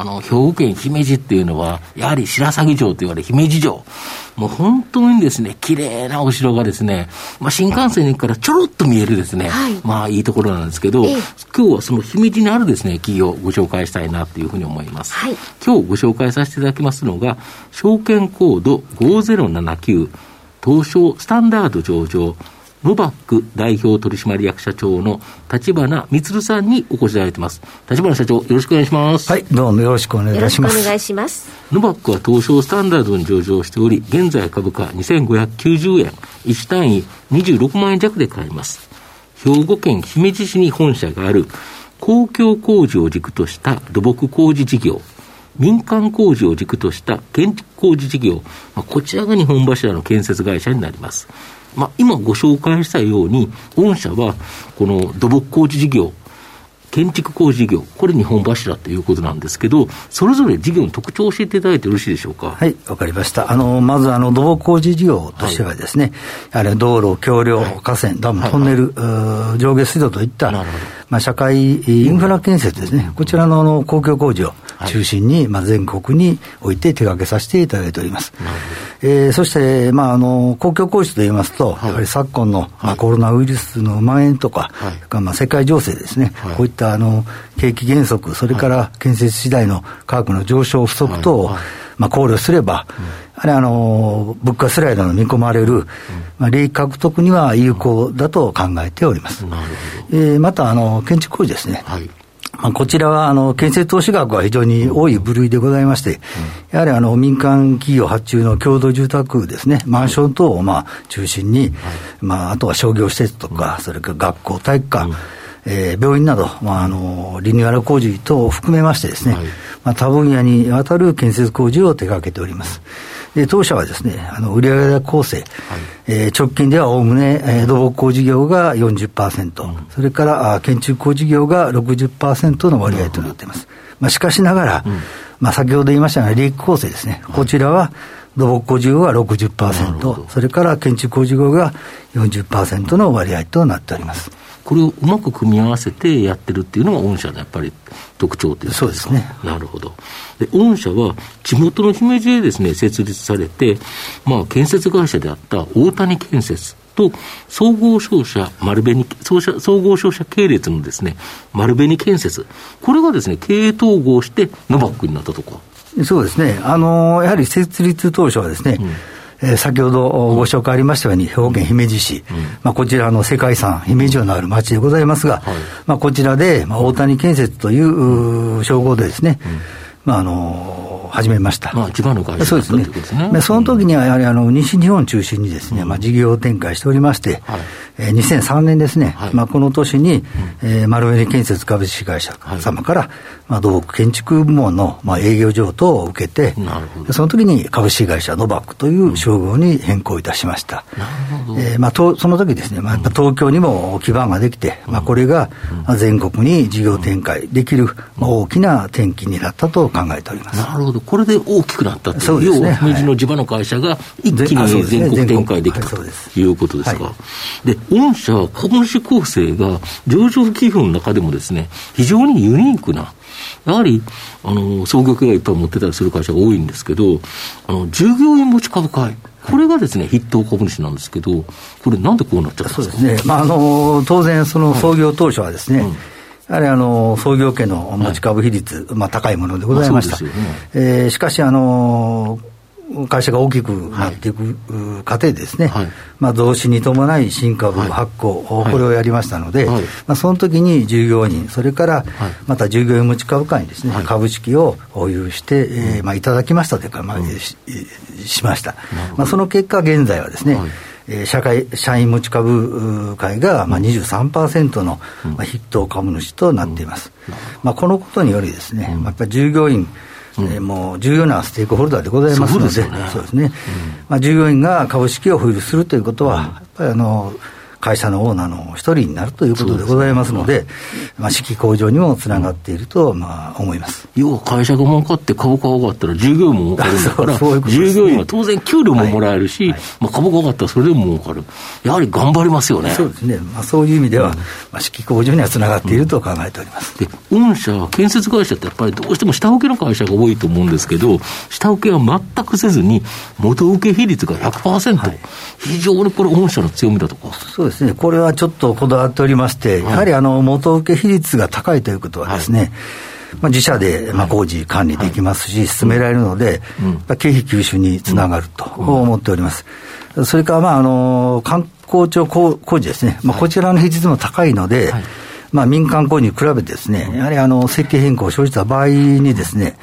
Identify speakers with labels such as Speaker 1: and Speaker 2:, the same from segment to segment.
Speaker 1: あの、兵庫県姫路っていうのは、やはり白鷺城と言われ姫路城。もう本当にですね、綺麗なお城がですね、まあ新幹線に行くからちょろっと見えるですね、はい、まあいいところなんですけど、ええ、今日はその姫路にあるですね、企業をご紹介したいなというふうに思います。はい、今日ご紹介させていただきますのが、証券コード5079、東証スタンダード上場、ノバック代表取締役社長の立花充さんにお越しいただいてます。立花社長、よろしくお願いします。
Speaker 2: はい、どうもよろしくお願いします。よろしく
Speaker 3: お願いします。
Speaker 1: ノバックは東証スタンダードに上場しており、現在株価2590円、1単位26万円弱で買えます。兵庫県姫路市に本社がある公共工事を軸とした土木工事事業、民間工事を軸とした建築工事事業、まあ、こちらが日本柱の建設会社になります。まあ、今ご紹介したように、御社はこの土木工事事業、建築工事事業、これ日本柱ということなんですけど、それぞれ事業の特徴を教えていただいてよろしいでしょうか？
Speaker 2: はい、わかりました。あの、まずあの土木工事事業としてはですね、はい、やはり道路、橋梁、河川、ダム、トンネル、はいはい、上下水道といった、まあ、社会インフラ建設ですね、こちらのあの公共工事を中心に、まあ、全国において手掛けさせていただいております。えー、そして、まあ、あの公共工事といいますと、やはり昨今の、まあ、コロナウイルスの蔓延とか、まあ、世界情勢ですね、こういったあの景気減速、それから建設次第の価格の上昇不足等を、まあ、考慮すれば、あれあの物価スライドの見込まれる、まあ、利益獲得には有効だと考えております。えー、またあの建築工事ですね。はい。まあ、こちらはあの建設投資額は非常に多い部類でございまして、やはりあの民間企業発注の共同住宅ですね、マンション等をまあ中心に、まあ、あとは商業施設とか、それから学校、体育館、えー、病院など、まあ、あのリニューアル工事等を含めましてですね、まあ、多分野にわたる建設工事を手掛けております。で当社はですね、あの売上構成、はい、えー、直近ではおおむね、えー、土木工事業が40%、うん、それからあ建築工事業が60%の割合となっています。まあ、しかしながら、うん、まあ、先ほど言いましたが、利益構成ですね、はい、こちらは土木工事業が60%、それから建築工事業が40%の割合となっております。
Speaker 1: これをうまく組み合わせてやってるっていうのが御社のやっぱり特徴という
Speaker 2: そうですね。
Speaker 1: なるほど。で、御社は地元の姫路でですね、設立されて、まあ、建設会社であった大谷建設と、総合商社丸紅、総合商社系列のですね、丸紅建設、これがですね、経営統合してノバックになったとか。
Speaker 2: そうですね。あの、やはり設立当初はですね、うんえー、先ほどご紹介ありましたように、兵庫県姫路市、うん、まあ、こちらの世界遺産、姫路城のある町でございますが、はい、まあ、こちらで、まあ、大谷建設という称号でですね、うん。まああの始めました。
Speaker 1: まあ、千葉の会社
Speaker 2: そうですね。でその時にはやはりあの西日本中心にですね、まあ事業展開しておりまして、はい、えー、2003年ですね、はい、まあこの年に、えー、丸紅建設株式会社様から、まあ土木建築部門のまあ営業譲渡を受けて、なるほど。その時に株式会社ノバックという称号に変更いたしました。えー、まあとその時ですね、まあ東京にも基盤ができて、まあこれが全国に事業展開できる大きな転機になったと考えております。
Speaker 1: なるほど、これで大きくなったという、そう要は、の地場の会社が一気に全国展開できたということですか。で、御社、株主構成が上場企業の中でもですね、非常にユニークな、やはり、あの、創業家がいっぱい持ってたりする会社が多いんですけど、あの、従業員持ち株会。これがですね、筆頭株主なんですけど、これなんでこうなっちゃったんですか？そうですね。まあ、あ
Speaker 2: の、当然、その創業当初はですね、うんやはりあの創業家の持ち株比率、はい、まあ、高いものでございました。まあねえー、しかしあの会社が大きくなっていく過程でですね、はい、まあ、増資に伴い新株発行、はい、これをやりましたので、はい、まあ、その時に従業員、それからまた従業員持ち株会にですね、株式を保有して、えーまあ、いただきましたというか、まあ、ししました。まあ、その結果、現在はですね、えー、社会社員持ち株会がまあ23%の、まあ、筆頭株主となっています、まあ、このことによりですね、やっぱり従業員うん、えー、もう重要なステークホルダーでございますので、そうですね、まあ、従業員が株式を保有するということは、やっぱりあの会社のオーナーの一人になるということでございますので、でまあ、士気向上にもつながっていると、まあ、思います。
Speaker 1: 要は会社が儲かって株価が上がったら、従業員も儲かるんだから、ね、従業員は当然給料ももらえるし、はい。はい、まあ、株価が上がったらそれでも儲かる、やはり頑張りますよね。
Speaker 2: そうですね、まあ、そういう意味では、うん、まあ、士気向上にはつながっていると考えております、
Speaker 1: うん、で御社、建設会社ってやっぱりどうしても下請けの会社が多いと思うんですけど、下請けは全くせずに、元請け比率が100%、はい、非常にこれ、御社の強みだと。か。
Speaker 2: そうですね。これはちょっとこだわっておりまして、やはりあの元請け比率が高いということはですね、まあ、自社でまあ工事管理できますし、進められるので、経費吸収につながると思っております。それからまああの観光庁工事ですね、まあ、こちらの比率も高いので、まあ、民間工事に比べてですね、やはりあの設計変更を生じた場合にですね、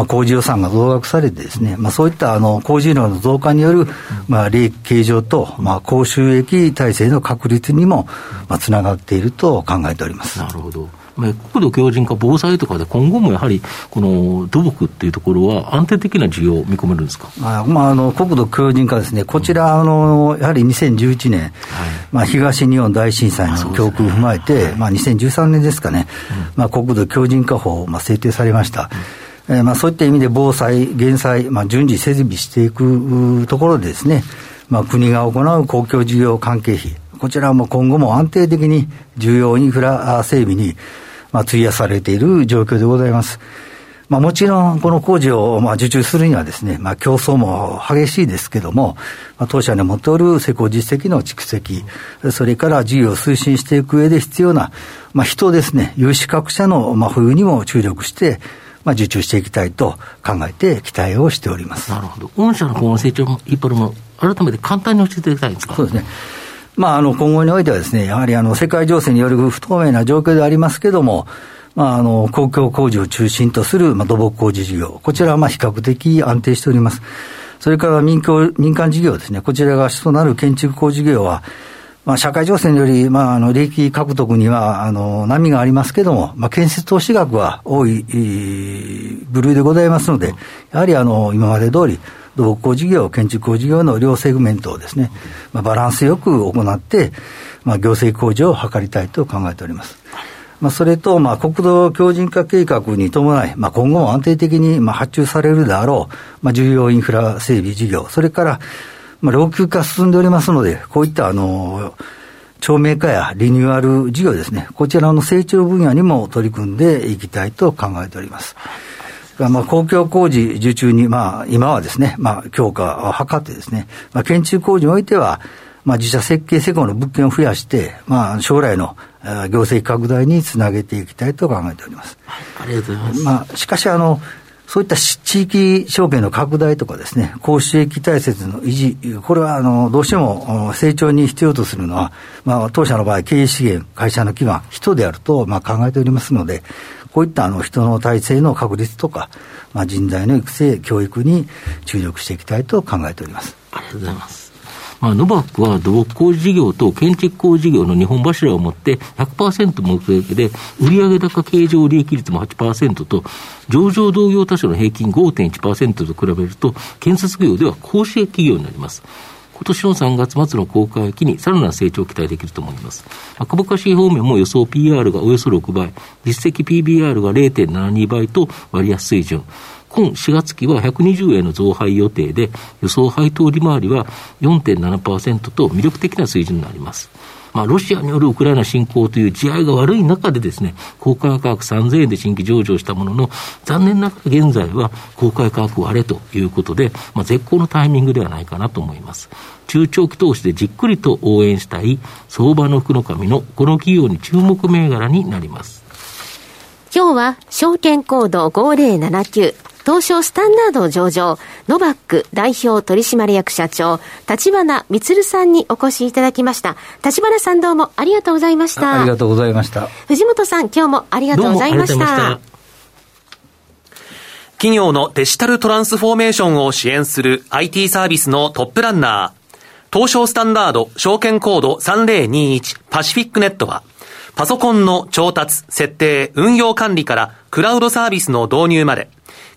Speaker 2: まあ、工事予算が増額されてですね、まあ、そういったあの工事量の増加による、まあ、利益計上と、まあ、高収益体制の確立にも、まあ、つながっていると考えております。
Speaker 1: なるほど。国土強靭化、防災とかで、今後もやはり、この土木っていうところは、安定的な需要を見込めるんですか？
Speaker 2: あ、まあ、あの国土強靭化ですね、こちら、あのやはり2011年、はい、まあ、東日本大震災の教訓を踏まえて、ね、まあ、2013年ですかね、うん、まあ、国土強靭化法、まあ、制定されました。うんえー、まあ、そういった意味で防災、減災、まあ、順次整備していくところでですね、まあ、国が行う公共事業関係費、こちらも今後も安定的に重要インフラ整備に、まあ、費やされている状況でございます。まあ、もちろん、この工事をまあ受注するにはですね、まあ、競争も激しいですけども、まあ、当社に持っておる施工実績の蓄積、それから事業を推進していく上で必要な、まあ、人ですね、有資格者のまあ保有にも注力して、まあ、受注していきたいと考えて期待をしております
Speaker 1: なるほど、御社の今後の成長も、引っ張るも、改めて簡単に教えていただきたいんですか？
Speaker 2: そうですねまあ、あの今後においてはですね、やはりあの世界情勢による不透明な状況でありますけれども、まあ、あの公共工事を中心とする、まあ、土木工事事業、こちらはまあ比較的安定しております。それから民民間事業ですね、こちらが主となる建築工事業は、まあ、社会情勢により、まあ、あの利益獲得にはあの波がありますけれども、まあ、建設投資額は多い部類でございますので、やはりあの今まで通り、土木工事業、建築工事業の両セグメントをですね、まあ、バランスよく行って、まあ、行政向上を図りたいと考えております。まあ、それと、まあ、国土強靭化計画に伴い、まあ、今後も安定的に、まあ、発注されるであろう、まあ、重要インフラ整備事業、それから、まあ、老朽化進んでおりますので、こういったあの町名化やリニューアル事業ですね、こちらの成長分野にも取り組んでいきたいと考えております。まあ、公共工事受注に、まあ、今はですね、まあ、強化を図ってですね、まあ、建築工事においては、まあ、自社設計施工の物件を増やして、まあ、将来の行政拡大につなげていきたいと考えております。
Speaker 1: はい、ありがとうございます。
Speaker 2: まあ、しかし、あの、そういった地域証券の拡大とかですね、高収益体制の維持、これはあのどうしても成長に必要とするのは、まあ、当社の場合、経営資源、会社の基盤、人であるとまあ考えておりますので、こういったあの人の体制の確立とか、まあ、人材の育成、教育に注力していきたいと考えております。
Speaker 1: ありがとうございます。まあ、ノバックは土木工事事業と建築工事事業の2本柱を持って100%目的で、売上高経常利益率も8%と、上場同業他社の平均5.1%と比べると、建設業では高収益企業になります。今年の3月末の公開期にさらなる成長を期待できると思います。株価指方面も予想 PR がおよそ6倍、実績 PBR が0.72倍と割安水準。今4月期は120円の増配予定で、予想配当利回りは4.7%と魅力的な水準になります。まあ、ロシアによるウクライナ侵攻という地合いが悪い中でですね、公開価格3000円で新規上場したものの、残念ながら現在は公開価格割れということで、まあ、絶好のタイミングではないかなと思います。中長期投資でじっくりと応援したい相場の福の神のこの企業に注目銘柄になります。
Speaker 3: 今日は証券コード5079東証スタンダード上場、ノバック代表取締役社長、立花光さんにお越しいただきました。立花さんどうもありがとうございました。
Speaker 2: ありがとうございました。
Speaker 3: 藤本さん、今日もありがとうございました。
Speaker 4: 企業のデジタルトランスフォーメーションを支援する IT サービスのトップランナー、東証スタンダード証券コード3021パシフィックネットは、パソコンの調達、設定、運用管理からクラウドサービスの導入まで、